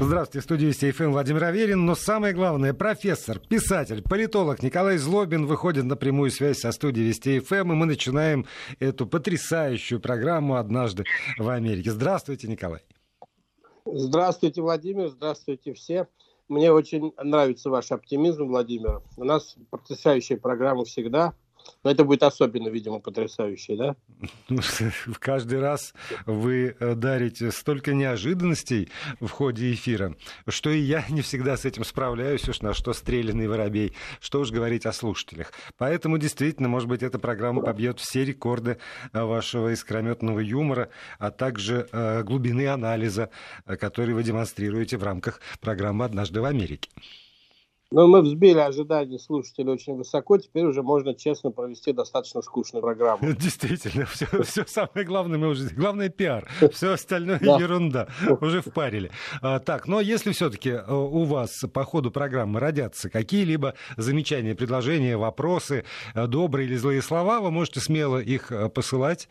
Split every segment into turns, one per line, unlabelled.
Здравствуйте, в студии Вести ФМ Владимир Аверин. Но самое главное, профессор, писатель, политолог Николай Злобин выходит на прямую связь со студией Вести ФМ, и мы начинаем эту потрясающую программу «Однажды в Америке». Здравствуйте, Николай.
Здравствуйте, Владимир, здравствуйте все. Мне очень нравится ваш оптимизм, Владимир. У нас потрясающая программа всегда. Но это будет особенно, видимо, потрясающе, да?
Каждый раз вы э, дарите столько неожиданностей в ходе эфира, что и я не всегда с этим справляюсь, уж на что стрелянный воробей, что уж говорить о слушателях. Поэтому действительно, может быть, эта программа побьет все рекорды э, вашего искрометного юмора, а также э, глубины анализа, который вы демонстрируете в рамках программы «Однажды в Америке».
Но мы взбили ожидания слушателей очень высоко, теперь уже можно честно провести достаточно скучную программу.
Действительно, все, все самое главное мы уже... Главное пиар, все остальное да. ерунда, уже впарили. А, так, но если все-таки э, у вас по ходу программы родятся какие-либо замечания, предложения, вопросы, э, добрые или злые слова, вы можете смело их э, посылать,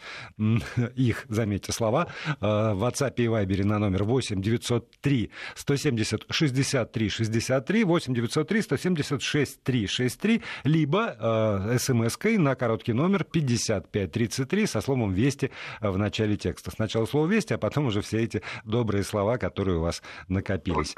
их, заметьте, слова, в WhatsApp и Viber на номер 8 903 170 63 63 8 903 176 363, либо э, смс-кой на короткий номер 5533 со словом «Вести» в начале текста. Сначала слово «Вести», а потом уже все эти добрые слова, которые у вас накопились.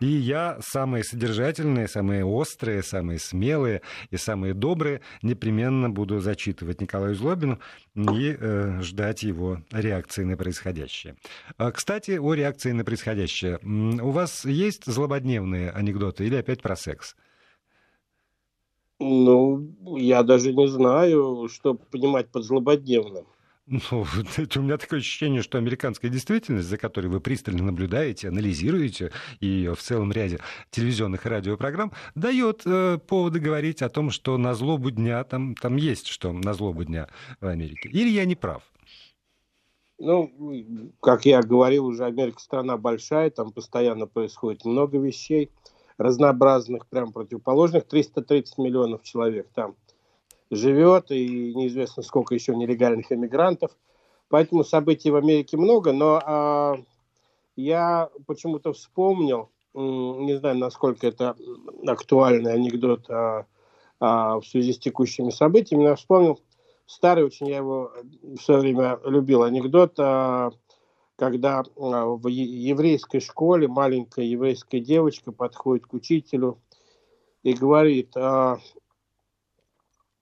И я самые содержательные, самые острые, самые смелые и самые добрые непременно буду зачитывать Николаю Злобину и э, ждать его реакции на происходящее. А, кстати, о реакции на происходящее. У вас есть злободневные анекдоты или опять про секс?
Ну, я даже не знаю, что понимать под злободневным.
Ну, у меня такое ощущение, что американская действительность, за которой вы пристально наблюдаете, анализируете ее в целом ряде телевизионных и радиопрограмм, дает э, поводы говорить о том, что на злобу дня, там, там есть что на злобу дня в Америке. Или я не прав?
Ну, как я говорил, уже Америка страна большая, там постоянно происходит много вещей разнообразных, прям противоположных. 330 миллионов человек там живет, и неизвестно сколько еще нелегальных иммигрантов. Поэтому событий в Америке много, но а, я почему-то вспомнил, не знаю, насколько это актуальный анекдот а, а, в связи с текущими событиями, но вспомнил старый, очень я его в свое время любил анекдот, а, когда а, в еврейской школе маленькая еврейская девочка подходит к учителю и говорит, а,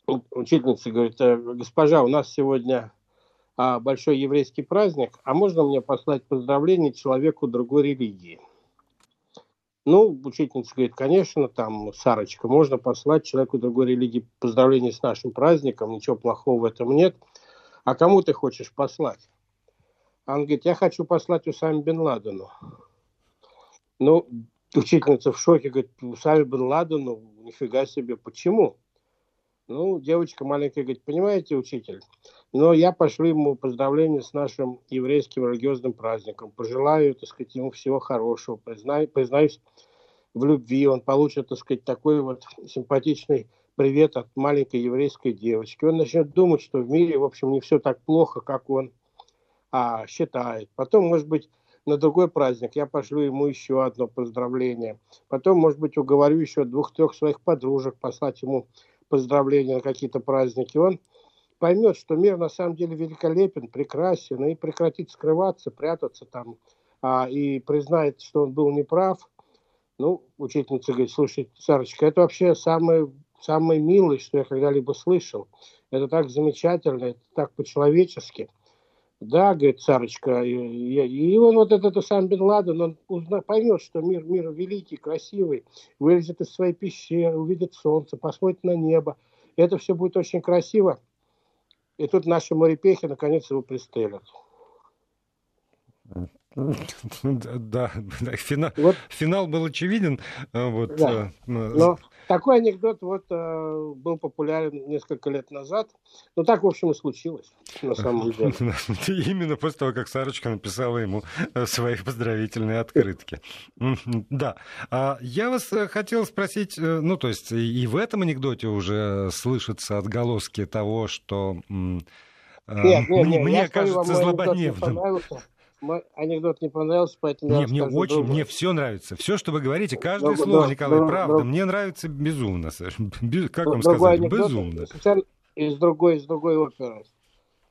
учительница говорит, «Э, госпожа, у нас сегодня а, большой еврейский праздник, а можно мне послать поздравление человеку другой религии? Ну, учительница говорит, конечно, там, Сарочка, можно послать человеку другой религии поздравление с нашим праздником, ничего плохого в этом нет. А кому ты хочешь послать? Он говорит, я хочу послать Усами Бен Ладену. Ну, учительница в шоке, говорит, Усами Бен Ладену, нифига себе, почему? Ну, девочка маленькая говорит, понимаете, учитель, но я пошлю ему поздравления с нашим еврейским религиозным праздником. Пожелаю, так сказать, ему всего хорошего. Признаю, признаюсь в любви. Он получит, так сказать, такой вот симпатичный привет от маленькой еврейской девочки. Он начнет думать, что в мире, в общем, не все так плохо, как он а, считает. Потом, может быть, на другой праздник я пошлю ему еще одно поздравление. Потом, может быть, уговорю еще двух-трех своих подружек послать ему поздравления на какие-то праздники, он поймет, что мир на самом деле великолепен, прекрасен, и прекратит скрываться, прятаться там, а, и признает, что он был неправ. Ну, учительница говорит, слушай, Сарочка, это вообще самое, самое милое, что я когда-либо слышал. Это так замечательно, это так по-человечески. Да, говорит Сарочка, и, и, он вот этот сам Бен Ладен, он узна, поймет, что мир, мир великий, красивый, вылезет из своей пещеры, увидит солнце, посмотрит на небо. Это все будет очень красиво. И тут наши морепехи наконец его пристрелят.
Да, финал, вот. финал был очевиден. А вот,
да. Э, Но такой анекдот вот э, был популярен несколько лет назад. Но так, в общем, и случилось, на самом деле.
Именно после того, как Сарочка написала ему э, свои поздравительные открытки. Да. А я вас хотел спросить, ну, то есть и в этом анекдоте уже слышатся отголоски того, что нет, нет, мне, нет, мне кажется злободневным.
Мой анекдот не понравился, поэтому
не, мне очень,
другой.
мне все нравится. Все, что вы говорите, каждое
Друг,
слово,
друг,
Николай,
друг,
правда,
друг.
мне нравится безумно. Без, как вам сказать?
анекдот
Безумно.
из другой, из другой оперы.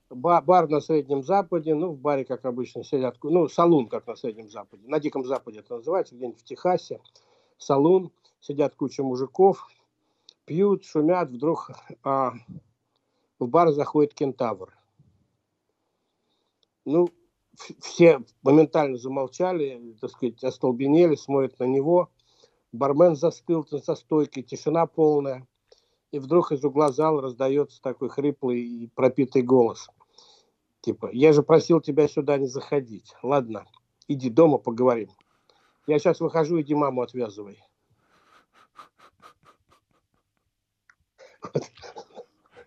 Ба- Бар на Среднем Западе, ну, в баре, как обычно, сидят, ну, салун, как на Среднем Западе, на Диком Западе это называется, где-нибудь в Техасе, салун, сидят куча мужиков, пьют, шумят, вдруг а, в бар заходит кентавр. Ну, все моментально замолчали, так сказать, остолбенели, смотрят на него. Бармен застыл за стойкой, тишина полная. И вдруг из угла зала раздается такой хриплый и пропитый голос. Типа, я же просил тебя сюда не заходить. Ладно, иди дома поговорим. Я сейчас выхожу, иди маму отвязывай.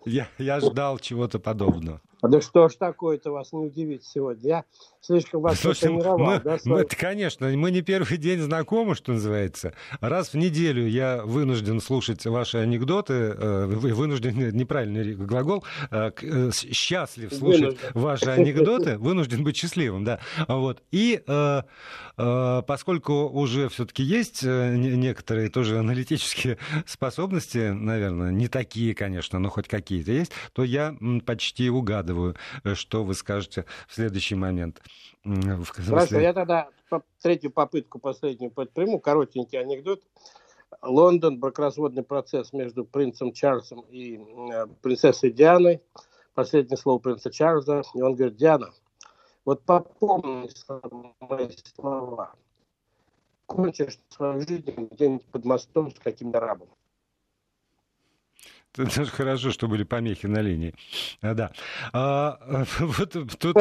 Я, я ждал чего-то подобного.
А да что ж такое-то вас не удивит сегодня? Я слишком вас
Слушайте,
тренировал,
мы,
да?
мы- конечно, мы не первый день знакомы, что называется. Раз в неделю я вынужден слушать ваши анекдоты, э, вы вынужден, неправильный глагол, э, э, счастлив слушать
Вынужден.
ваши анекдоты, вынужден быть счастливым, да. Вот. И поскольку уже все-таки есть не- некоторые тоже аналитические способности, наверное, не такие, конечно, но хоть какие-то есть, то я почти угадываю, что вы скажете в следующий момент. В
Хорошо, я тогда третью попытку, последнюю предприму. Коротенький анекдот. Лондон, бракоразводный процесс между принцем Чарльзом и э, принцессой Дианой. Последнее слово принца Чарльза. И он говорит, Диана, вот попомни мои слова. Кончишь свою жизнь где-нибудь под мостом с каким-то рабом.
Даже хорошо, что были помехи на линии. А, Да. А, вот тут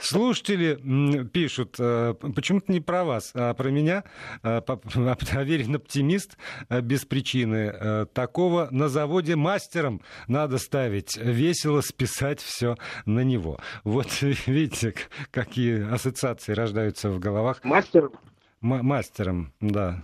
слушатели пишут, э, почему-то не про вас, а про меня. Э, Уверен оптимист э, без причины. Такого на заводе мастером надо ставить. Весело списать все на него. Вот видите, какие ассоциации рождаются в головах.
Мастер,
М- мастером, да.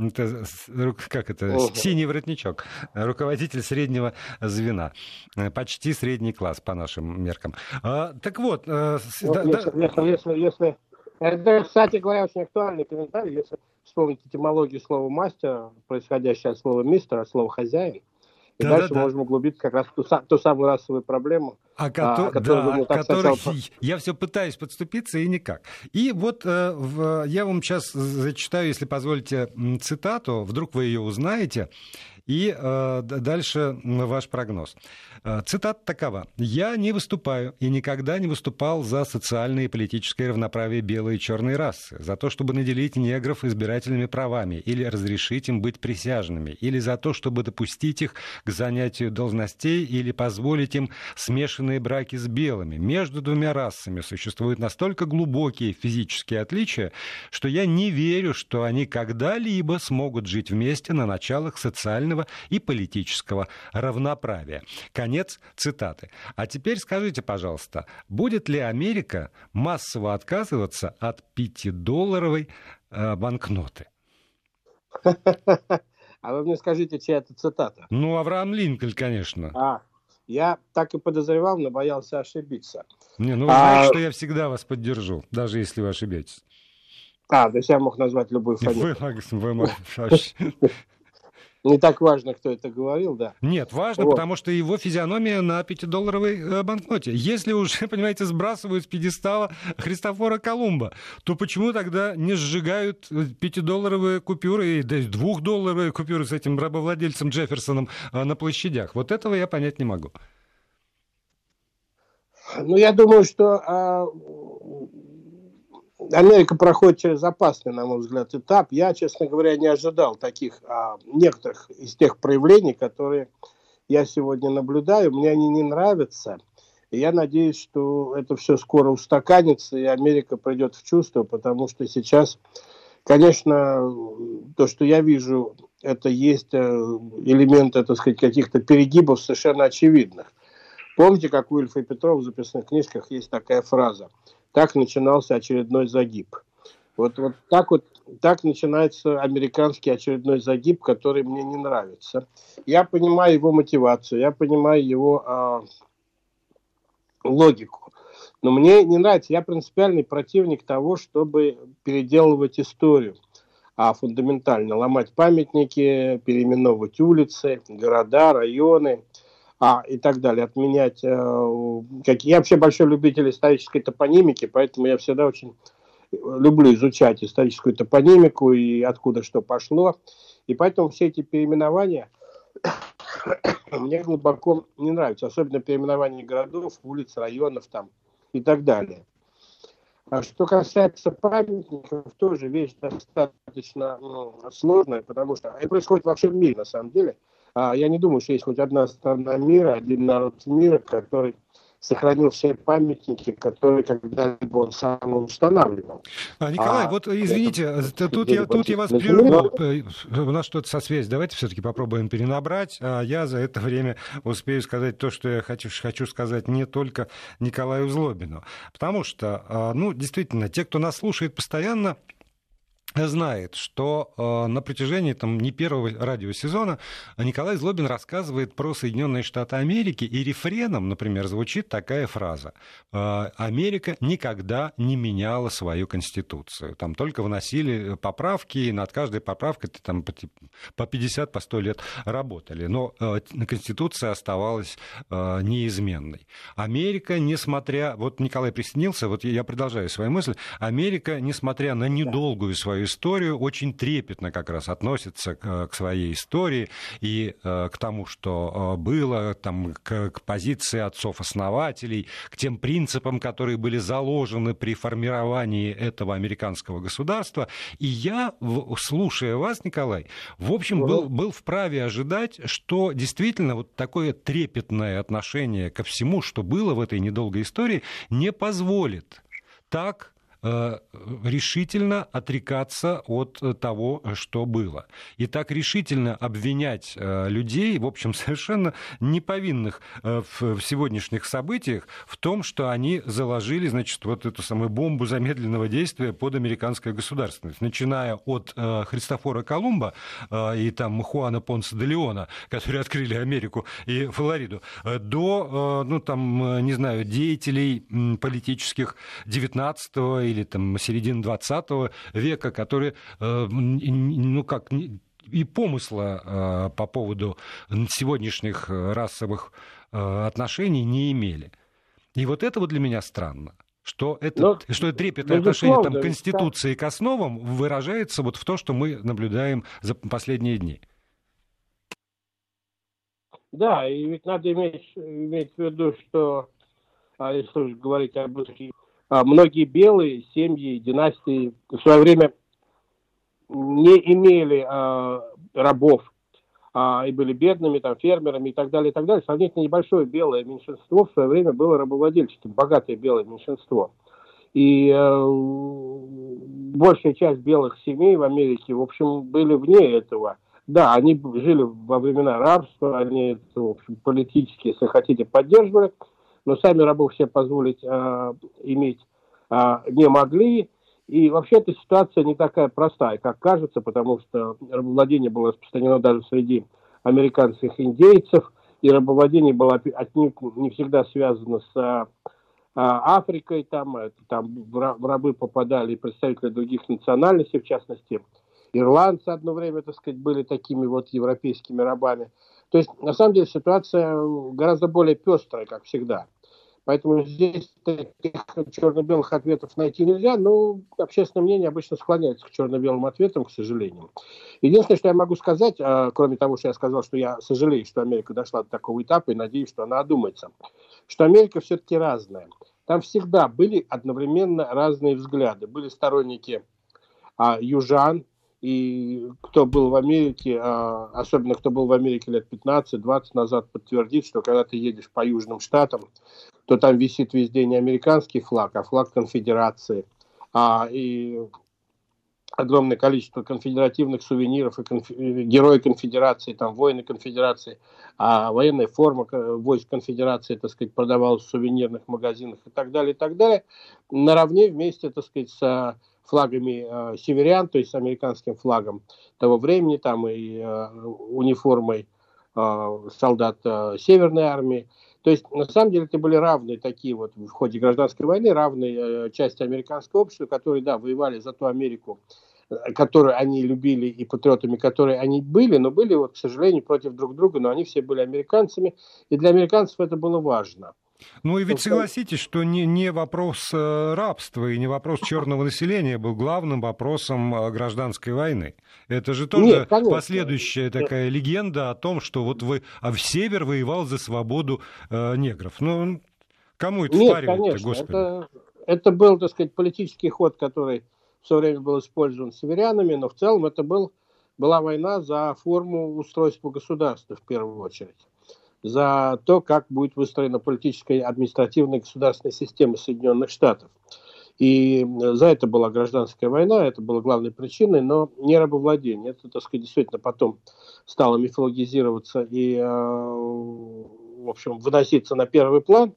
Это, с- ру- как это,
Ого.
синий воротничок, руководитель среднего звена, Э, почти средний класс по нашим меркам. А, так вот, э,
вот
да-
если,
да-
если, если, если- Это, кстати говоря, очень актуальный комментарий. Если вспомнить этимологию слова мастер, происходящее от слова мистер, от слова хозяин, и
Да-да-да.
дальше можем углубиться как раз в ту, ту самую расовую проблему.
О,
а,
кото-
о которой
да, о
так
которой
сначала-
я все пытаюсь подступиться и никак. И вот э, в- я вам сейчас зачитаю, если позволите, цитату, вдруг вы ее узнаете, и э, дальше ваш прогноз. Э, Цитата такова. «Я не выступаю и никогда не выступал за социальное и политическое равноправие белой и черной расы, за то, чтобы наделить негров избирательными правами или разрешить им быть присяжными, или за то, чтобы допустить их к занятию должностей или позволить им смешанные браки с белыми. Между двумя расами существуют настолько глубокие физические отличия, что я не верю, что они когда-либо смогут жить вместе на началах социального и политического равноправия. Конец цитаты. А теперь скажите, пожалуйста, будет ли Америка массово отказываться от 5-долларовой э, банкноты?
А вы мне скажите, чья это цитата?
Ну, Авраам Линкольн, конечно.
А, я так и подозревал, но боялся ошибиться.
Не, ну вы
А-
знаете, что я всегда вас поддержу, даже если вы ошибетесь.
А, то есть я мог назвать любую фамилию.
Вы, вы вообще-
Не так важно, кто это говорил, да.
Нет, важно,
Вот.
потому что его физиономия на 5-долларовой э, банкноте. Если уже, понимаете, сбрасывают с пьедестала Христофора Колумба, то почему тогда не сжигают 5-долларовые купюры и да, и 2-долларовые купюры с этим рабовладельцем Джефферсоном э, на площадях? Вот этого я понять не могу.
Ну, я думаю, что а, Америка проходит через опасный, на мой взгляд, этап. Я, честно говоря, не ожидал таких а, некоторых из тех проявлений, которые я сегодня наблюдаю. Мне они не нравятся. И я надеюсь, что это все скоро устаканится, и Америка придет в чувство, потому что сейчас, конечно, то, что я вижу, это есть э, элементы, так сказать, каких-то перегибов совершенно очевидных. Помните, как у Ильфа и Петрова в записных книжках есть такая фраза? Так начинался очередной загиб. Вот, вот так вот так начинается американский очередной загиб, который мне не нравится. Я понимаю его мотивацию, я понимаю его а, логику. Но мне не нравится, я принципиальный противник того, чтобы переделывать историю, а фундаментально ломать памятники, переименовывать улицы, города, районы а, и так далее, отменять. Э, как... Я вообще большой любитель исторической топонимики, поэтому я всегда очень люблю изучать историческую топонимику и откуда что пошло. И поэтому все эти переименования мне глубоко не нравятся, особенно переименование городов, улиц, районов там и так далее. А что касается памятников, тоже вещь достаточно ну, сложная, потому что это происходит во всем мире, на самом деле. А я не думаю, что есть хоть одна страна мира, один народ мира, который сохранил все памятники, которые когда-либо он сам устанавливал.
А, Николай, а, вот извините, это, тут, я, тут я вас прерву. Э, у нас что-то со связью. Давайте все-таки попробуем перенабрать. А я за это время успею сказать то, что я хочу, хочу сказать не только Николаю Злобину. Потому что, а, ну, действительно, те, кто нас слушает постоянно, знает, что э, на протяжении там, не первого радиосезона Николай Злобин рассказывает про Соединенные Штаты Америки, и рефреном, например, звучит такая фраза. Э, Америка никогда не меняла свою конституцию. Там только вносили поправки, и над каждой поправкой там, по 50, по 100 лет работали. Но э, конституция оставалась э, неизменной. Америка, несмотря... Вот Николай присоединился, вот я продолжаю свою мысль. Америка, несмотря на недолгую свою свою историю, очень трепетно как раз относится к, к своей истории и э, к тому, что э, было, там, к, к позиции отцов-основателей, к тем принципам, которые были заложены при формировании этого американского государства. И я, слушая вас, Николай, в общем, был, был вправе ожидать, что действительно вот такое трепетное отношение ко всему, что было в этой недолгой истории, не позволит так решительно отрекаться от того, что было. И так решительно обвинять э, людей, в общем, совершенно неповинных э, в сегодняшних событиях, в том, что они заложили, значит, вот эту самую бомбу замедленного действия под американское государственность, начиная от Христофора Колумба и там Хуана Понса де Леона, которые открыли Америку и Флориду, до, ну, там, не знаю, деятелей политических 19 или там середины 20 века, которые, э, ну как, и помысла э, по поводу сегодняшних расовых э, отношений не имели. И вот это вот для меня странно что это, Но, что это трепетное отношение там, к Конституции к основам выражается вот в то, что мы наблюдаем за последние дни.
Да, и ведь надо иметь, иметь в виду, что, а если говорить об а, многие белые семьи, династии в свое время не имели а, рабов а, и были бедными, там, фермерами и так далее, и так далее. Сравнительно небольшое белое меньшинство в свое время было рабовладельческим, богатое белое меньшинство. И э, большая часть белых семей в Америке, в общем, были вне этого. Да, они жили во времена рабства, они это, в общем, политически, если хотите, поддерживали, но сами рабов себе позволить э, иметь э, не могли. И вообще эта ситуация не такая простая, как кажется, потому что рабовладение было распространено даже среди американских индейцев, и рабовладение было отнюдь не всегда связано с а, Африкой, там, это, там в рабы попадали представители других национальностей, в частности, ирландцы одно время, так сказать, были такими вот европейскими рабами. То есть, на самом деле, ситуация гораздо более пестрая, как всегда. Поэтому здесь таких черно-белых ответов найти нельзя, но общественное мнение обычно склоняется к черно-белым ответам, к сожалению. Единственное, что я могу сказать, а, кроме того, что я сказал, что я сожалею, что Америка дошла до такого этапа и надеюсь, что она одумается, что Америка все-таки разная. Там всегда были одновременно разные взгляды. Были сторонники а, южан, и кто был в Америке, а, особенно кто был в Америке лет 15-20 назад, подтвердит, что когда ты едешь по южным штатам, то там висит везде не американский флаг, а флаг конфедерации. А, и огромное количество конфедеративных сувениров и конф... герои конфедерации, там воины конфедерации, а военная форма войск конфедерации, так сказать, продавалась в сувенирных магазинах и так далее, и так далее, наравне вместе, так сказать, с флагами э, северян, то есть американским флагом того времени, там и э, униформой э, солдат э, Северной армии. То есть, на самом деле, это были равные такие вот в ходе гражданской войны, равные э, части американского общества, которые, да, воевали за ту Америку, э, которую они любили и патриотами, которые они были, но были, вот, к сожалению, против друг друга, но они все были американцами, и для американцев это было важно.
Ну и ведь согласитесь, что не, не вопрос э, рабства и не вопрос черного населения был главным вопросом э, гражданской войны. Это же тоже Нет, последующая такая легенда о том, что вот вы, а в север воевал за свободу э, негров. Ну, кому это
Нет, конечно, господи? Это, это был, так сказать, политический ход, который в свое время был использован северянами, но в целом это был, была война за форму устройства государства в первую очередь за то, как будет выстроена политическая, административная государственная система Соединенных Штатов. И за это была гражданская война, это было главной причиной, но не рабовладение. Это, так сказать, действительно потом стало мифологизироваться и, э, в общем, выноситься на первый план.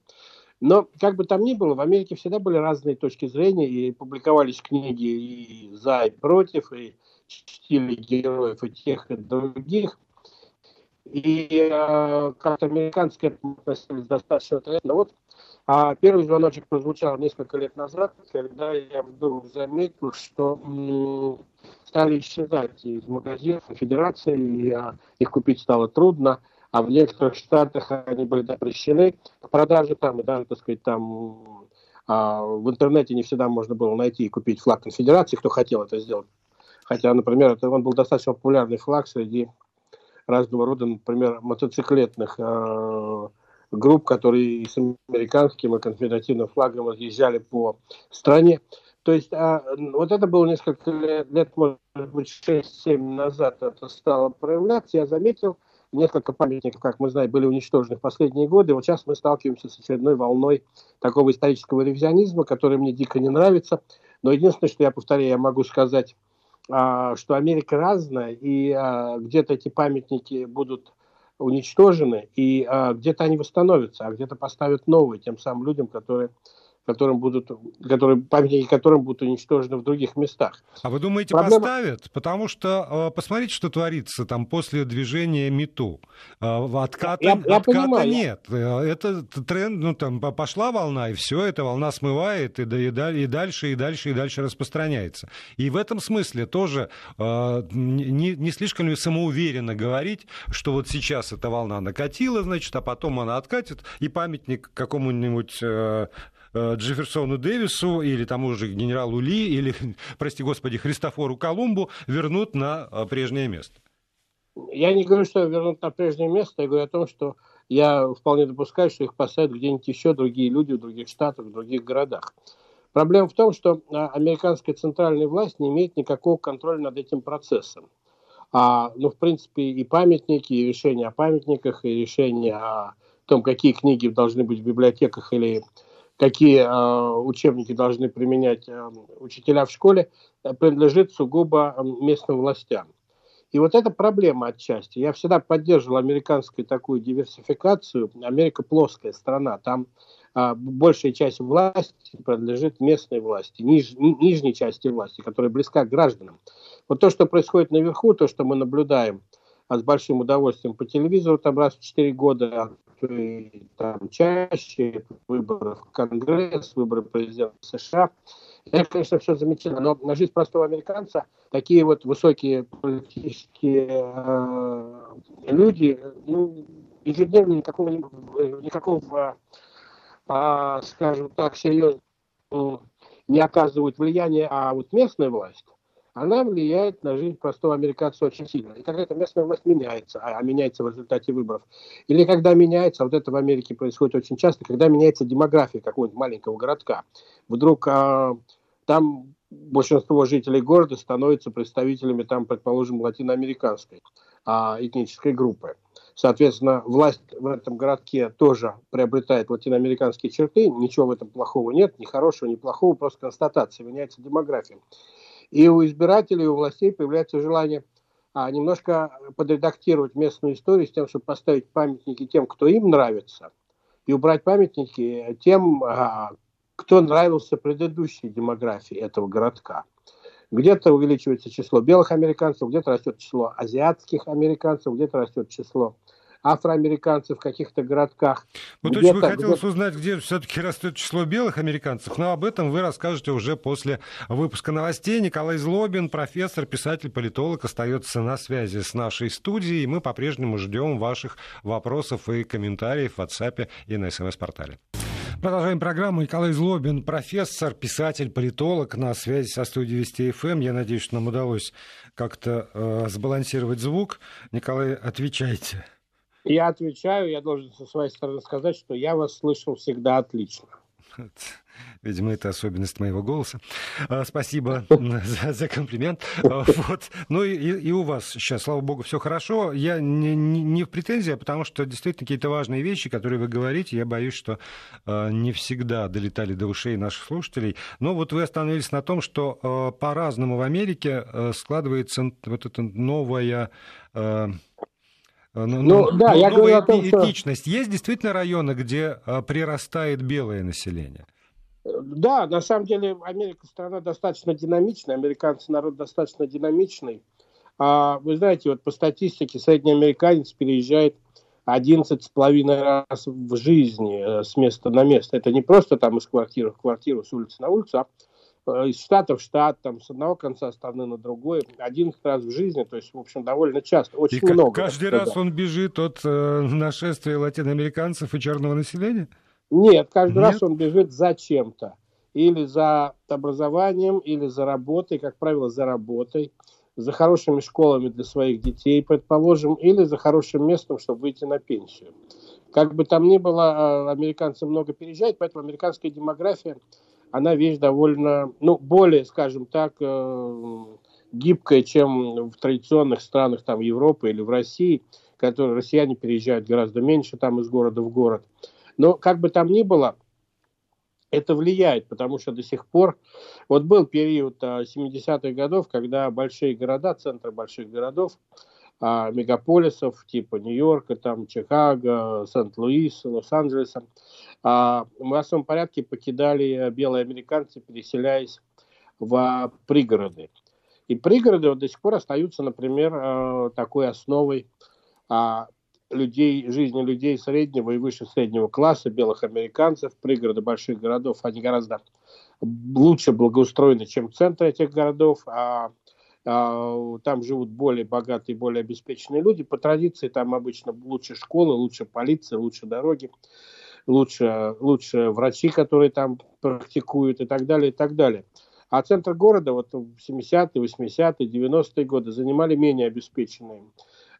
Но, как бы там ни было, в Америке всегда были разные точки зрения, и публиковались книги и за, и против, и чтили героев и тех, и других – и э, как этому относились достаточно трезво. Вот а первый звоночек прозвучал несколько лет назад, когда я вдруг заметил, что м- стали исчезать из магазинов федерации, и а, их купить стало трудно, а в некоторых штатах они были запрещены к продаже там, и даже, так сказать, там а, в интернете не всегда можно было найти и купить флаг конфедерации, кто хотел это сделать. Хотя, например, это, он был достаточно популярный флаг среди разного рода, например, мотоциклетных э, групп, которые с американским и конфедеративным флагом разъезжали по стране. То есть а, вот это было несколько лет, лет может быть, 6-7 назад это стало проявляться. Я заметил, несколько памятников, как мы знаем, были уничтожены в последние годы. Вот сейчас мы сталкиваемся с очередной волной такого исторического ревизионизма, который мне дико не нравится. Но единственное, что я повторяю, я могу сказать что Америка разная, и а, где-то эти памятники будут уничтожены, и а, где-то они восстановятся, а где-то поставят новые тем самым людям, которые которым будут, которые, памятники которым будут уничтожены в других местах.
А вы думаете, Проблема... поставят? Потому что посмотрите, что творится там после движения МИТУ. Отката, я, я отката понимаю, нет. Я... Это тренд, ну там пошла волна, и все, эта волна смывает, и, и, и дальше, и дальше, и дальше распространяется. И в этом смысле тоже не, не слишком ли самоуверенно говорить, что вот сейчас эта волна накатила, значит, а потом она откатит, и памятник какому-нибудь Э, Джефферсону Дэвису или тому же генералу Ли или, прости господи, Христофору Колумбу вернут на э, прежнее место?
Я не говорю, что вернут на прежнее место, я говорю о том, что я вполне допускаю, что их поставят где-нибудь еще другие люди в других штатах, в других городах. Проблема в том, что а, американская центральная власть не имеет никакого контроля над этим процессом. А, ну, в принципе, и памятники, и решения о памятниках, и решения о том, какие книги должны быть в библиотеках или какие э, учебники должны применять э, учителя в школе, э, принадлежит сугубо местным властям. И вот эта проблема отчасти. Я всегда поддерживал американскую такую диверсификацию. Америка плоская страна, там большая часть власти принадлежит местной власти, ниж, ни, нижней части власти, которая близка к гражданам. Вот то, что происходит наверху, то, что мы наблюдаем а с большим удовольствием по телевизору там раз в 4 года, и там чаще, выборы в Конгресс, выборы президента США. Это, конечно, все замечательно, но на жизнь простого американца такие вот высокие политические э, люди, ну, ежедневно никакого, никакого э, скажем так, серьезного не оказывают влияния, а вот местная власть, она влияет на жизнь простого американца очень сильно. И когда эта местная власть меняется, а, а меняется в результате выборов, или когда меняется, вот это в Америке происходит очень часто, когда меняется демография какого-нибудь маленького городка, вдруг а, там большинство жителей города становятся представителями, там, предположим, латиноамериканской а, этнической группы. Соответственно, власть в этом городке тоже приобретает латиноамериканские черты, ничего в этом плохого нет, ни хорошего, ни плохого, просто констатация, меняется демография. И у избирателей, у властей появляется желание а, немножко подредактировать местную историю с тем, чтобы поставить памятники тем, кто им нравится, и убрать памятники тем, а, кто нравился предыдущей демографии этого городка. Где-то увеличивается число белых американцев, где-то растет число азиатских американцев, где-то растет число афроамериканцев в каких-то городках.
Вот очень бы хотелось где... узнать, где все-таки растет число белых американцев, но об этом вы расскажете уже после выпуска новостей. Николай Злобин, профессор, писатель, политолог, остается на связи с нашей студией, и мы по-прежнему ждем ваших вопросов и комментариев в WhatsApp и на СМС-портале. Продолжаем программу. Николай Злобин, профессор, писатель, политолог на связи со студией Вести ФМ. Я надеюсь, что нам удалось как-то э, сбалансировать звук. Николай, отвечайте.
Я отвечаю. Я должен со своей стороны сказать, что я вас слышал всегда отлично.
Видимо, это особенность моего голоса. А, спасибо за, за комплимент. А, вот. Ну и, и у вас сейчас, слава богу, все хорошо. Я не, не, в претензии, а потому что действительно какие-то важные вещи, которые вы говорите, я боюсь, что э, не всегда долетали до ушей наших слушателей. Но вот вы остановились на том, что по-разному в Америке складывается вот эта новая... Э, ну, ну, да, ну, я говорю о том, этничность. Что... Есть действительно районы, где прирастает белое население?
Да, на самом деле Америка страна достаточно динамичная, американцы народ достаточно динамичный. А, вы знаете, вот по статистике средний американец переезжает 11 с половиной раз в жизни э, с места на место. Это не просто там из квартиры в квартиру, с улицы на улицу, а э, из штата в штат, там, с одного конца страны на другой, 11 раз в жизни, то есть, в общем, довольно часто, очень и много.
Каждый раз он бежит от э, нашествия латиноамериканцев и черного населения?
Нет, каждый Нет? раз он бежит за чем-то. Или за образованием, или за работой, как правило, за работой, за хорошими школами для своих детей, предположим, или за хорошим местом, чтобы выйти на пенсию. Как бы там ни было, а, американцы много переезжают, поэтому американская демография, она вещь довольно, ну, более, скажем так, э, гибкая, чем в традиционных странах там Европы или в России, которые россияне переезжают гораздо меньше там из города в город. Но как бы там ни было, это влияет, потому что до сих пор, вот был период 70-х а, годов, когда большие города, центры больших городов, а, мегаполисов типа Нью-Йорка, там, Чикаго, Сент-Луис, Лос-Анджелеса, а, в массовом порядке покидали белые американцы, переселяясь в пригороды. И пригороды вот до сих пор остаются, например, такой основой людей, жизни людей среднего и выше среднего класса, белых американцев, пригороды больших городов, они гораздо лучше благоустроены, чем центры этих городов, а, а там живут более богатые, более обеспеченные люди. По традиции там обычно лучше школы, лучше полиция, лучше дороги, лучше, лучше врачи, которые там практикуют и так далее, и так далее. А центр города вот в 70-е, 80-е, 90-е годы занимали менее обеспеченные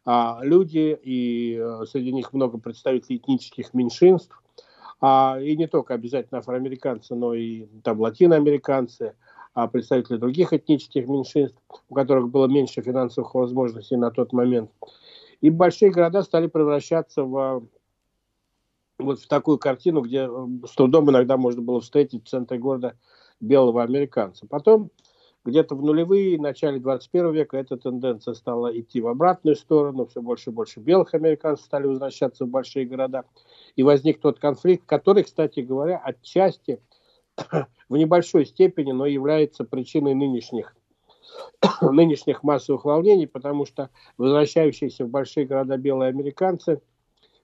а, люди, и а, среди них много представителей этнических меньшинств, а, и не только обязательно афроамериканцы, но и там латиноамериканцы, а представители других этнических меньшинств, у которых было меньше финансовых возможностей на тот момент. И большие города стали превращаться в вот в такую картину, где с трудом иногда можно было встретить в центре города белого американца. Потом где-то в нулевые, начале 21 века эта тенденция стала идти в обратную сторону, все больше и больше белых американцев стали возвращаться в большие города, и возник тот конфликт, который, кстати говоря, отчасти в небольшой степени, но является причиной нынешних нынешних массовых волнений, потому что возвращающиеся в большие города белые американцы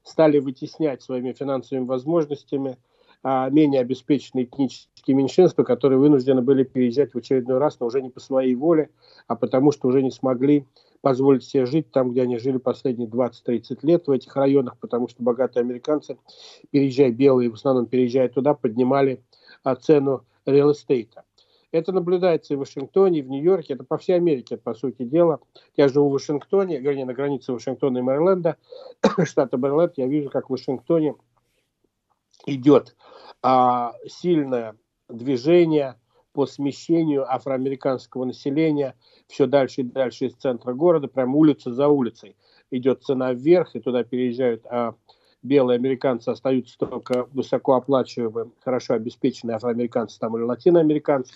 стали вытеснять своими финансовыми возможностями а, менее обеспеченные этнические меньшинства, которые вынуждены были переезжать в очередной раз, но уже не по своей воле, а потому что уже не смогли позволить себе жить там, где они жили последние 20-30 лет в этих районах, потому что богатые американцы, переезжая белые, в основном переезжая туда, поднимали цену реал-эстейта. Это наблюдается и в Вашингтоне, и в Нью-Йорке, это по всей Америке, по сути дела. Я живу в Вашингтоне, вернее, на границе Вашингтона и Мэриленда, штата Мэриленд, я вижу, как в Вашингтоне идет а, сильное движение по смещению афроамериканского населения все дальше и дальше из центра города, прям улица за улицей. Идет цена вверх, и туда переезжают а белые американцы, остаются только высокооплачиваемые, хорошо обеспеченные афроамериканцы там, или латиноамериканцы.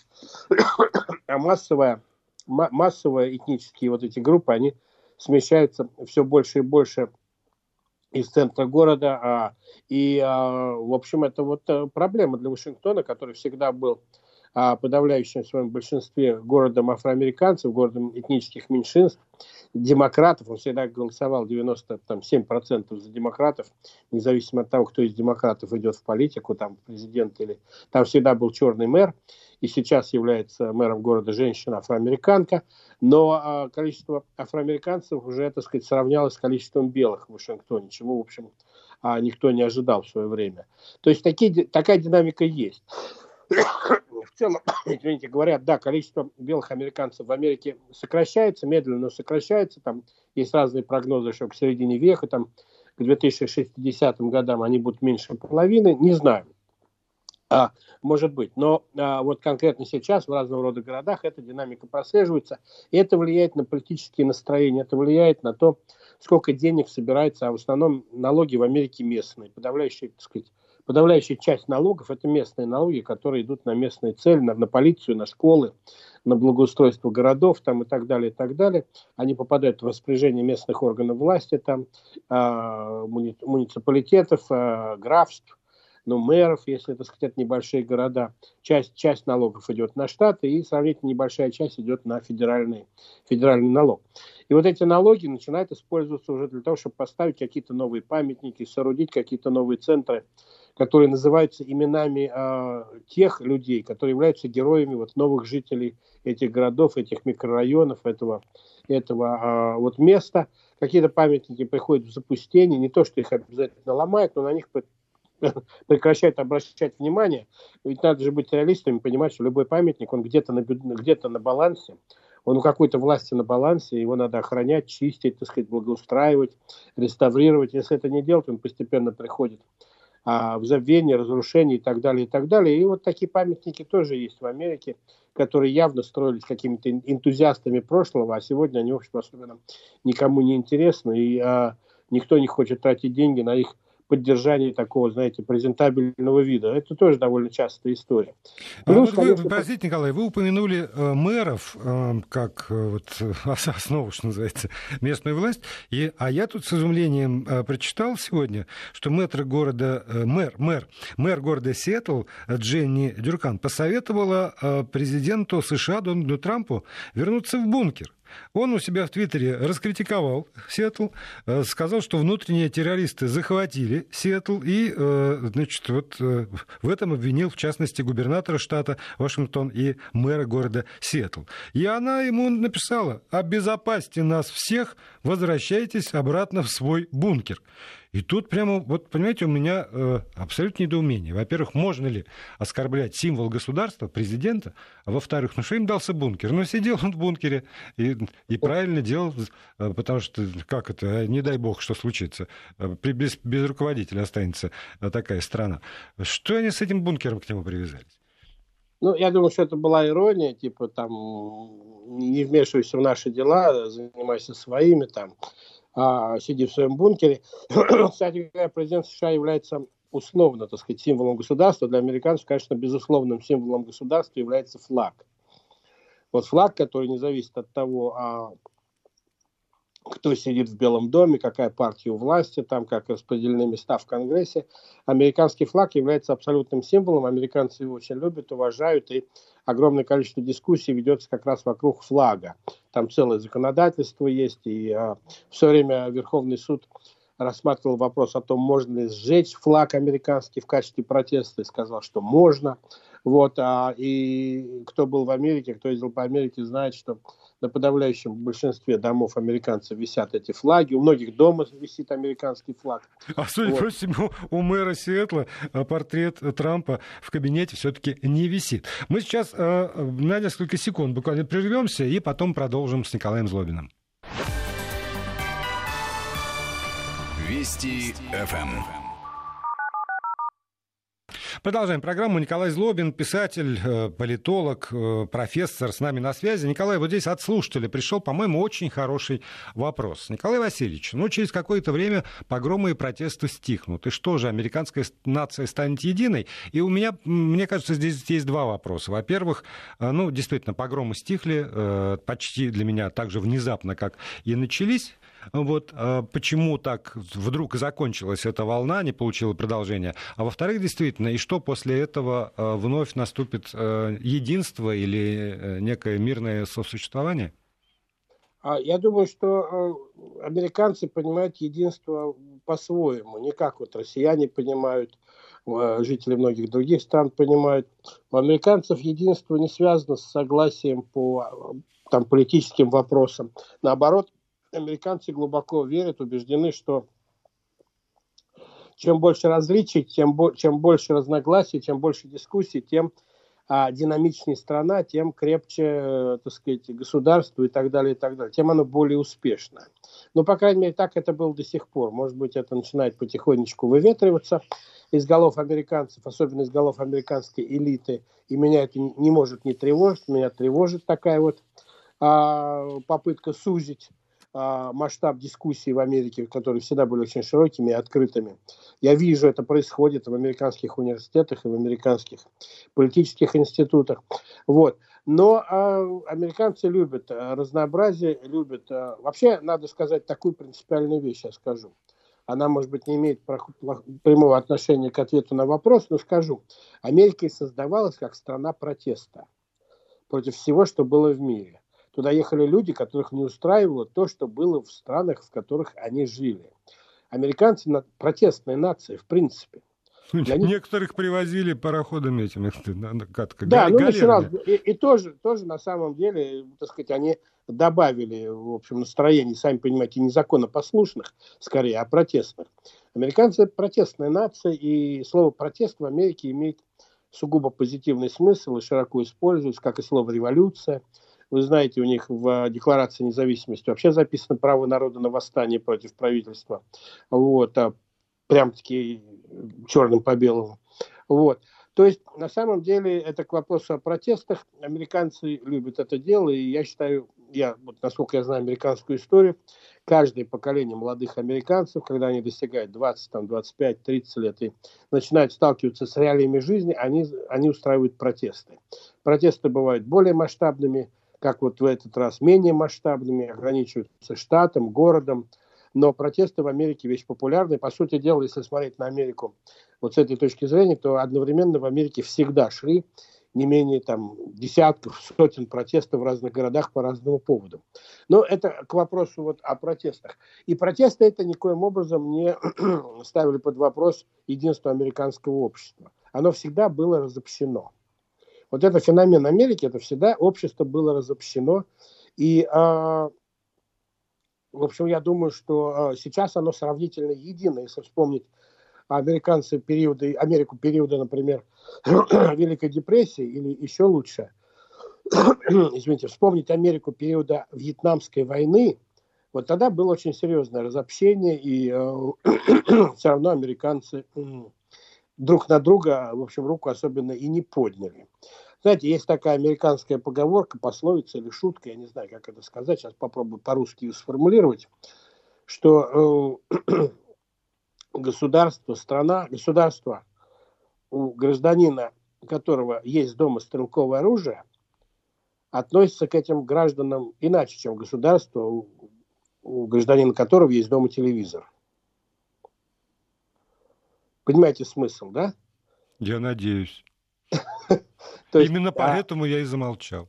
а массовая, массовые этнические вот эти группы, они смещаются все больше и больше из центра города. А, и, а, в общем, это вот э, проблема для Вашингтона, который всегда был а подавляющем своем большинстве городом афроамериканцев, городом этнических меньшинств, демократов, он всегда голосовал 97% за демократов, независимо от того, кто из демократов идет в политику, там президент или... Там всегда был черный мэр, и сейчас является мэром города женщина афроамериканка, но а, количество афроамериканцев уже, так сказать, сравнялось с количеством белых в Вашингтоне, чего, в общем, а, никто не ожидал в свое время. То есть такие, такая динамика есть в целом, извините, говорят, да, количество белых американцев в Америке сокращается, медленно, но сокращается. Там есть разные прогнозы, что к середине века, там, к 2060 годам они будут меньше половины. Не знаю. А, может быть. Но а, вот конкретно сейчас в разного рода городах эта динамика прослеживается. И это влияет на политические настроения, это влияет на то, сколько денег собирается. А в основном налоги в Америке местные. Подавляющая, так сказать, подавляющая часть налогов – это местные налоги, которые идут на местные цели, на, на полицию, на школы, на благоустройство городов там, и так далее, и так далее. Они попадают в распоряжение местных органов власти, там, э, муни, муниципалитетов, э, графств, ну, мэров, если, так сказать, это небольшие города. Часть, часть налогов идет на штаты, и сравнительно небольшая часть идет на федеральный, федеральный налог. И вот эти налоги начинают использоваться уже для того, чтобы поставить какие-то новые памятники, соорудить какие-то новые центры которые называются именами э, тех людей, которые являются героями вот, новых жителей этих городов, этих микрорайонов, этого, этого э, вот места. Какие-то памятники приходят в запустение, не то, что их обязательно ломают, но на них прекращают обращать внимание. Ведь надо же быть реалистами, понимать, что любой памятник, он где-то на, где на балансе, он у какой-то власти на балансе, его надо охранять, чистить, так сказать, благоустраивать, реставрировать. Если это не делать, он постепенно приходит а, в забвение, разрушение и так далее, и так далее. И вот такие памятники тоже есть в Америке, которые явно строились какими-то энтузиастами прошлого, а сегодня они, в общем, особенно никому не интересны, и а, никто не хочет тратить деньги на их поддержании такого, знаете, презентабельного вида. Это тоже довольно частая история.
А Плюс, вот конечно... вы, простите, Николай, вы упомянули э, мэров э, как э, вот, основу, что называется, местную власть. И, а я тут с изумлением э, прочитал сегодня, что мэтр города, э, мэр, мэр, мэр города Сиэтл Дженни Дюркан посоветовала э, президенту США Дональду Трампу вернуться в бункер. Он у себя в Твиттере раскритиковал Сиэтл, э, сказал, что внутренние террористы захватили Сиэтл и, э, значит, вот э, в этом обвинил, в частности, губернатора штата Вашингтон и мэра города Сиэтл. И она ему написала, обезопасьте нас всех, возвращайтесь обратно в свой бункер. И тут прямо, вот понимаете, у меня э, абсолютно недоумение. Во-первых, можно ли оскорблять символ государства, президента, а во-вторых, ну что им дался бункер? Ну сидел он в бункере и, и правильно делал, э, потому что, как это, а, не дай бог, что случится, э, без, без руководителя останется э, такая страна. Что они с этим бункером к нему привязались?
Ну, я думаю, что это была ирония, типа там не вмешивайся в наши дела, занимайся своими там а, сидя в своем бункере. Кстати говоря, президент США является условно, так сказать, символом государства. Для американцев, конечно, безусловным символом государства является флаг. Вот флаг, который не зависит от того, а, кто сидит в Белом доме, какая партия у власти, там, как распределены места в Конгрессе. Американский флаг является абсолютным символом. Американцы его очень любят, уважают, и огромное количество дискуссий ведется как раз вокруг флага. Там целое законодательство есть, и а, все время Верховный суд рассматривал вопрос о том, можно ли сжечь флаг американский в качестве протеста, и сказал, что можно. Вот, а, и кто был в Америке, кто ездил по Америке, знает, что на подавляющем большинстве домов американцев висят эти флаги. У многих дома висит американский флаг.
А судя вот. по всему, у мэра Сиэтла а, портрет Трампа в кабинете все-таки не висит. Мы сейчас э, на несколько секунд буквально прервемся и потом продолжим с Николаем Злобиным. Вести ФМ. Продолжаем программу. Николай Злобин, писатель, э, политолог, э, профессор с нами на связи. Николай, вот здесь от слушателя пришел, по-моему, очень хороший вопрос. Николай Васильевич, ну, через какое-то время погромы и протесты стихнут. И что же, американская нация станет единой? И у меня, мне кажется, здесь есть два вопроса. Во-первых, э, ну, действительно, погромы стихли почти для меня так же внезапно, как и начались. Вот а почему так вдруг закончилась эта волна, не получила продолжения. А во-вторых, действительно, и что после этого вновь наступит единство или некое мирное сосуществование?
А я думаю, что американцы понимают единство по-своему, не как вот россияне понимают, жители многих других стран понимают. У американцев единство не связано с согласием по там, политическим вопросам. Наоборот, американцы глубоко верят, убеждены, что чем больше различий, тем, чем больше разногласий, чем больше дискуссий, тем а, динамичнее страна, тем крепче, э, так сказать, государство и так далее, и так далее, тем оно более успешно. Ну, по крайней мере, так это было до сих пор. Может быть, это начинает потихонечку выветриваться из голов американцев, особенно из голов американской элиты, и меня это не может не тревожить, меня тревожит такая вот а, попытка сузить масштаб дискуссий в Америке, которые всегда были очень широкими и открытыми. Я вижу, это происходит в американских университетах и в американских политических институтах. Вот. Но э, американцы любят разнообразие, любят... Э, вообще, надо сказать такую принципиальную вещь, я скажу. Она, может быть, не имеет прямого отношения к ответу на вопрос, но скажу. Америка создавалась как страна протеста против всего, что было в мире. Туда ехали люди, которых не устраивало то, что было в странах, в которых они жили. Американцы – протестная нация, в принципе.
Для Некоторых них... привозили пароходами этими,
как Да, ну, начиналось, и, и тоже, тоже на самом деле, так сказать, они добавили, в общем, настроение, сами понимаете, незаконно послушных, скорее, а протестных. Американцы – протестная нация, и слово «протест» в Америке имеет сугубо позитивный смысл и широко используется, как и слово «революция», вы знаете, у них в Декларации независимости вообще записано право народа на восстание против правительства. Вот, а прям-таки черным по белому. Вот. То есть, на самом деле, это к вопросу о протестах. Американцы любят это дело, и я считаю, я, вот, насколько я знаю американскую историю, каждое поколение молодых американцев, когда они достигают 20, там, 25, 30 лет и начинают сталкиваться с реалиями жизни, они, они устраивают протесты. Протесты бывают более масштабными, как вот в этот раз, менее масштабными, ограничиваются штатом, городом. Но протесты в Америке вещь популярная. По сути дела, если смотреть на Америку вот с этой точки зрения, то одновременно в Америке всегда шли не менее там, десятков, сотен протестов в разных городах по разным поводам. Но это к вопросу вот о протестах. И протесты это никоим образом не ставили под вопрос единство американского общества. Оно всегда было разобщено. Вот это феномен Америки, это всегда общество было разобщено. И, а, в общем, я думаю, что а, сейчас оно сравнительно едино. Если вспомнить американцы периоды, Америку периода, например, Великой депрессии или еще лучше, извините, вспомнить Америку периода Вьетнамской войны, вот тогда было очень серьезное разобщение, и э, все равно американцы друг на друга, в общем, руку особенно и не подняли. Знаете, есть такая американская поговорка, пословица или шутка, я не знаю, как это сказать, сейчас попробую по-русски ее сформулировать, что э, государство, страна, государство у гражданина, у которого есть дома стрелковое оружие, относится к этим гражданам иначе, чем государство, у, у гражданина которого есть дома телевизор. Понимаете смысл, да?
Я надеюсь. Именно поэтому я и замолчал.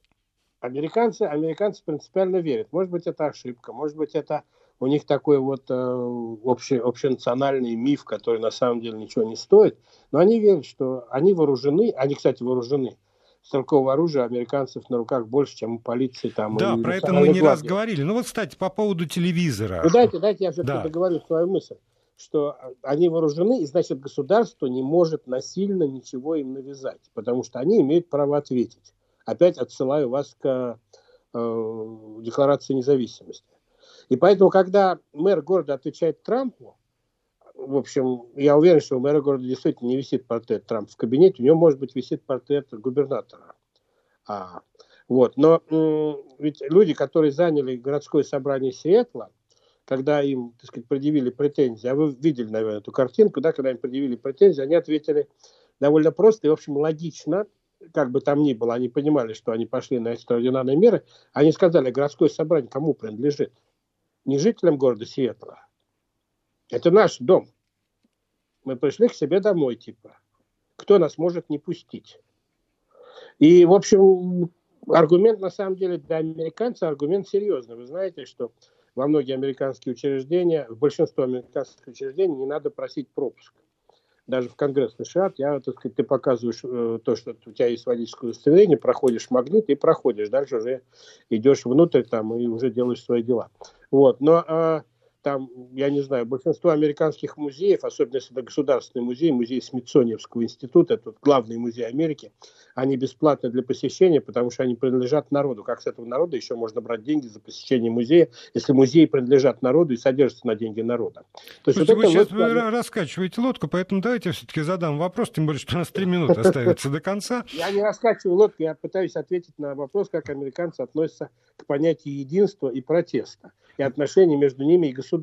Американцы, американцы принципиально верят. Может быть, это ошибка, может быть, это у них такой вот э, общий, общенациональный миф, который на самом деле ничего не стоит. Но они верят, что они вооружены, они, кстати, вооружены. Стрелкового оружия американцев на руках больше, чем у полиции. Там,
да, про это мы не раз говорили. Ну вот, кстати, по поводу телевизора.
Ну дайте, дайте я все-таки да. договорю свою мысль что они вооружены, и значит государство не может насильно ничего им навязать, потому что они имеют право ответить. Опять отсылаю вас к э, Декларации независимости. И поэтому, когда мэр города отвечает Трампу, в общем, я уверен, что у мэра города действительно не висит портрет Трампа в кабинете, у него, может быть, висит портрет губернатора. А, вот. Но м- ведь люди, которые заняли городское собрание Сиэтла, когда им, так сказать, предъявили претензии, а вы видели, наверное, эту картинку, да, когда им предъявили претензии, они ответили довольно просто и, в общем, логично, как бы там ни было, они понимали, что они пошли на экстраординарные меры, они сказали, городское собрание кому принадлежит? Не жителям города Сиэтла. Это наш дом. Мы пришли к себе домой, типа. кто нас может не пустить. И, в общем, аргумент, на самом деле, для американцев аргумент серьезный. Вы знаете, что во многие американские учреждения, в большинство американских учреждений не надо просить пропуск. Даже в Конгресс США, я, так сказать, ты показываешь э, то, что у тебя есть водительское удостоверение, проходишь магнит и проходишь. Дальше уже идешь внутрь там и уже делаешь свои дела. Вот. Но э, там, я не знаю, большинство американских музеев, особенно если это государственный музей, музей Смитсониевского института, это главный музей Америки, они бесплатны для посещения, потому что они принадлежат народу. Как с этого народа еще можно брать деньги за посещение музея, если музей принадлежат народу и содержится на деньги народа?
То есть Слушайте, вот вы сейчас вы раскачиваете лодку, поэтому давайте все-таки задам вопрос, тем более, что у нас три минуты остается до конца.
Я не раскачиваю лодку, я пытаюсь ответить на вопрос, как американцы относятся к понятию единства и протеста и отношения между ними и государством.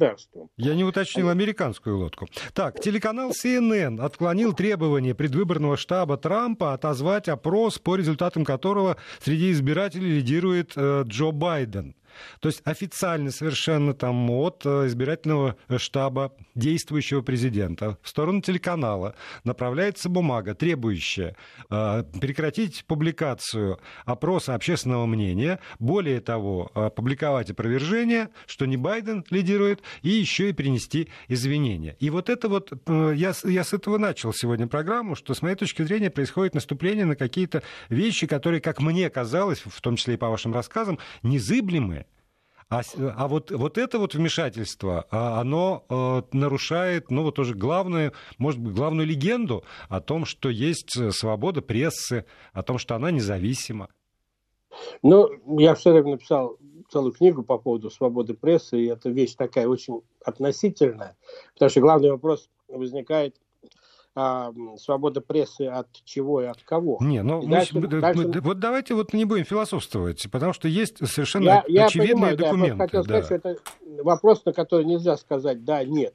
Я не уточнил американскую лодку. Так, телеканал CNN отклонил требование предвыборного штаба Трампа отозвать опрос, по результатам которого среди избирателей лидирует э, Джо Байден. То есть официально совершенно там от э, избирательного штаба действующего президента в сторону телеканала направляется бумага, требующая э, прекратить публикацию опроса общественного мнения, более того, э, публиковать опровержение, что не Байден лидирует, и еще и принести извинения. И вот это вот, я, я с этого начал сегодня программу, что с моей точки зрения происходит наступление на какие-то вещи, которые, как мне казалось, в том числе и по вашим рассказам, незыблемые, а, а вот, вот это вот вмешательство, а, оно э, нарушает, ну, вот уже главную, может быть, главную легенду о том, что есть э, свобода прессы, о том, что она независима.
Ну, я все время написал целую книгу по поводу свободы прессы, и эта вещь такая очень относительная, потому что главный вопрос возникает, а, свобода прессы от чего и от кого.
Не, ну мы, дальше, мы, дальше... вот давайте вот не будем философствовать, потому что есть совершенно я, очевидные я понимаю, документы. Да, я хотел
да. сказать, что это вопрос, на который нельзя сказать да, нет.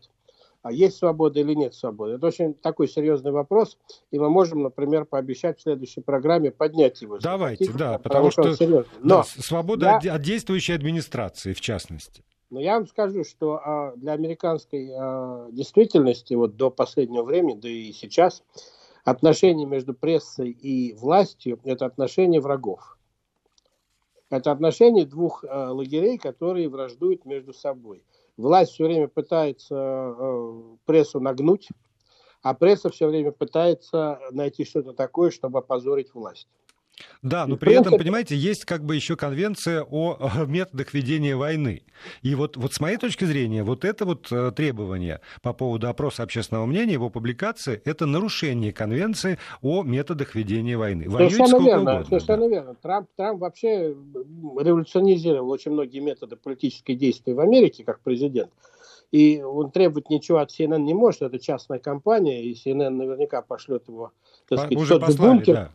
А есть свобода или нет свободы? Это очень такой серьезный вопрос, и мы можем, например, пообещать в следующей программе поднять его.
Давайте, да, потому, потому что, что Но да, свобода я... от действующей администрации, в частности.
Но я вам скажу, что а, для американской а, действительности вот до последнего времени, да и сейчас, отношения между прессой и властью – это отношения врагов. Это отношения двух а, лагерей, которые враждуют между собой. Власть все время пытается а, прессу нагнуть, а пресса все время пытается найти что-то такое, чтобы опозорить власть.
Да, но при этом, понимаете, есть как бы еще конвенция о методах ведения войны. И вот, вот с моей точки зрения, вот это вот э, требование по поводу опроса общественного мнения, его публикации, это нарушение конвенции о методах ведения войны.
совершенно верно, угодно, совершенно да. верно. Трамп, Трамп вообще революционизировал очень многие методы политической действия в Америке как президент. И он требовать ничего от CNN не может, это частная компания, и CNN наверняка пошлет его, так сказать, Уже послали, бункер. Да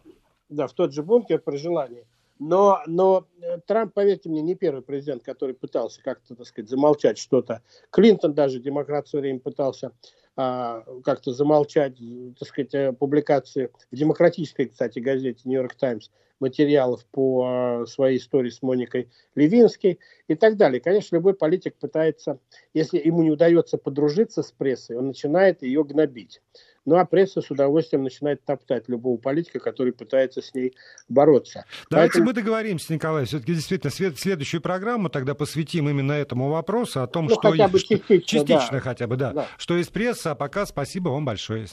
да, в тот же бункер при желании. Но, но э, Трамп, поверьте мне, не первый президент, который пытался как-то, так сказать, замолчать что-то. Клинтон даже, демократ в свое время пытался а, как-то замолчать, так сказать, э, публикации в демократической, кстати, газете «Нью-Йорк Таймс» материалов по а, своей истории с Моникой Левинской и так далее. Конечно, любой политик пытается, если ему не удается подружиться с прессой, он начинает ее гнобить. Ну а пресса с удовольствием начинает топтать любого политика, который пытается с ней бороться.
Давайте Поэтому... мы договоримся, Николай, все-таки действительно след... следующую программу тогда посвятим именно этому вопросу, о том, ну, что...
Хотя бы частично,
частично да. хотя бы, да. да. Что из прессы, а пока спасибо вам большое.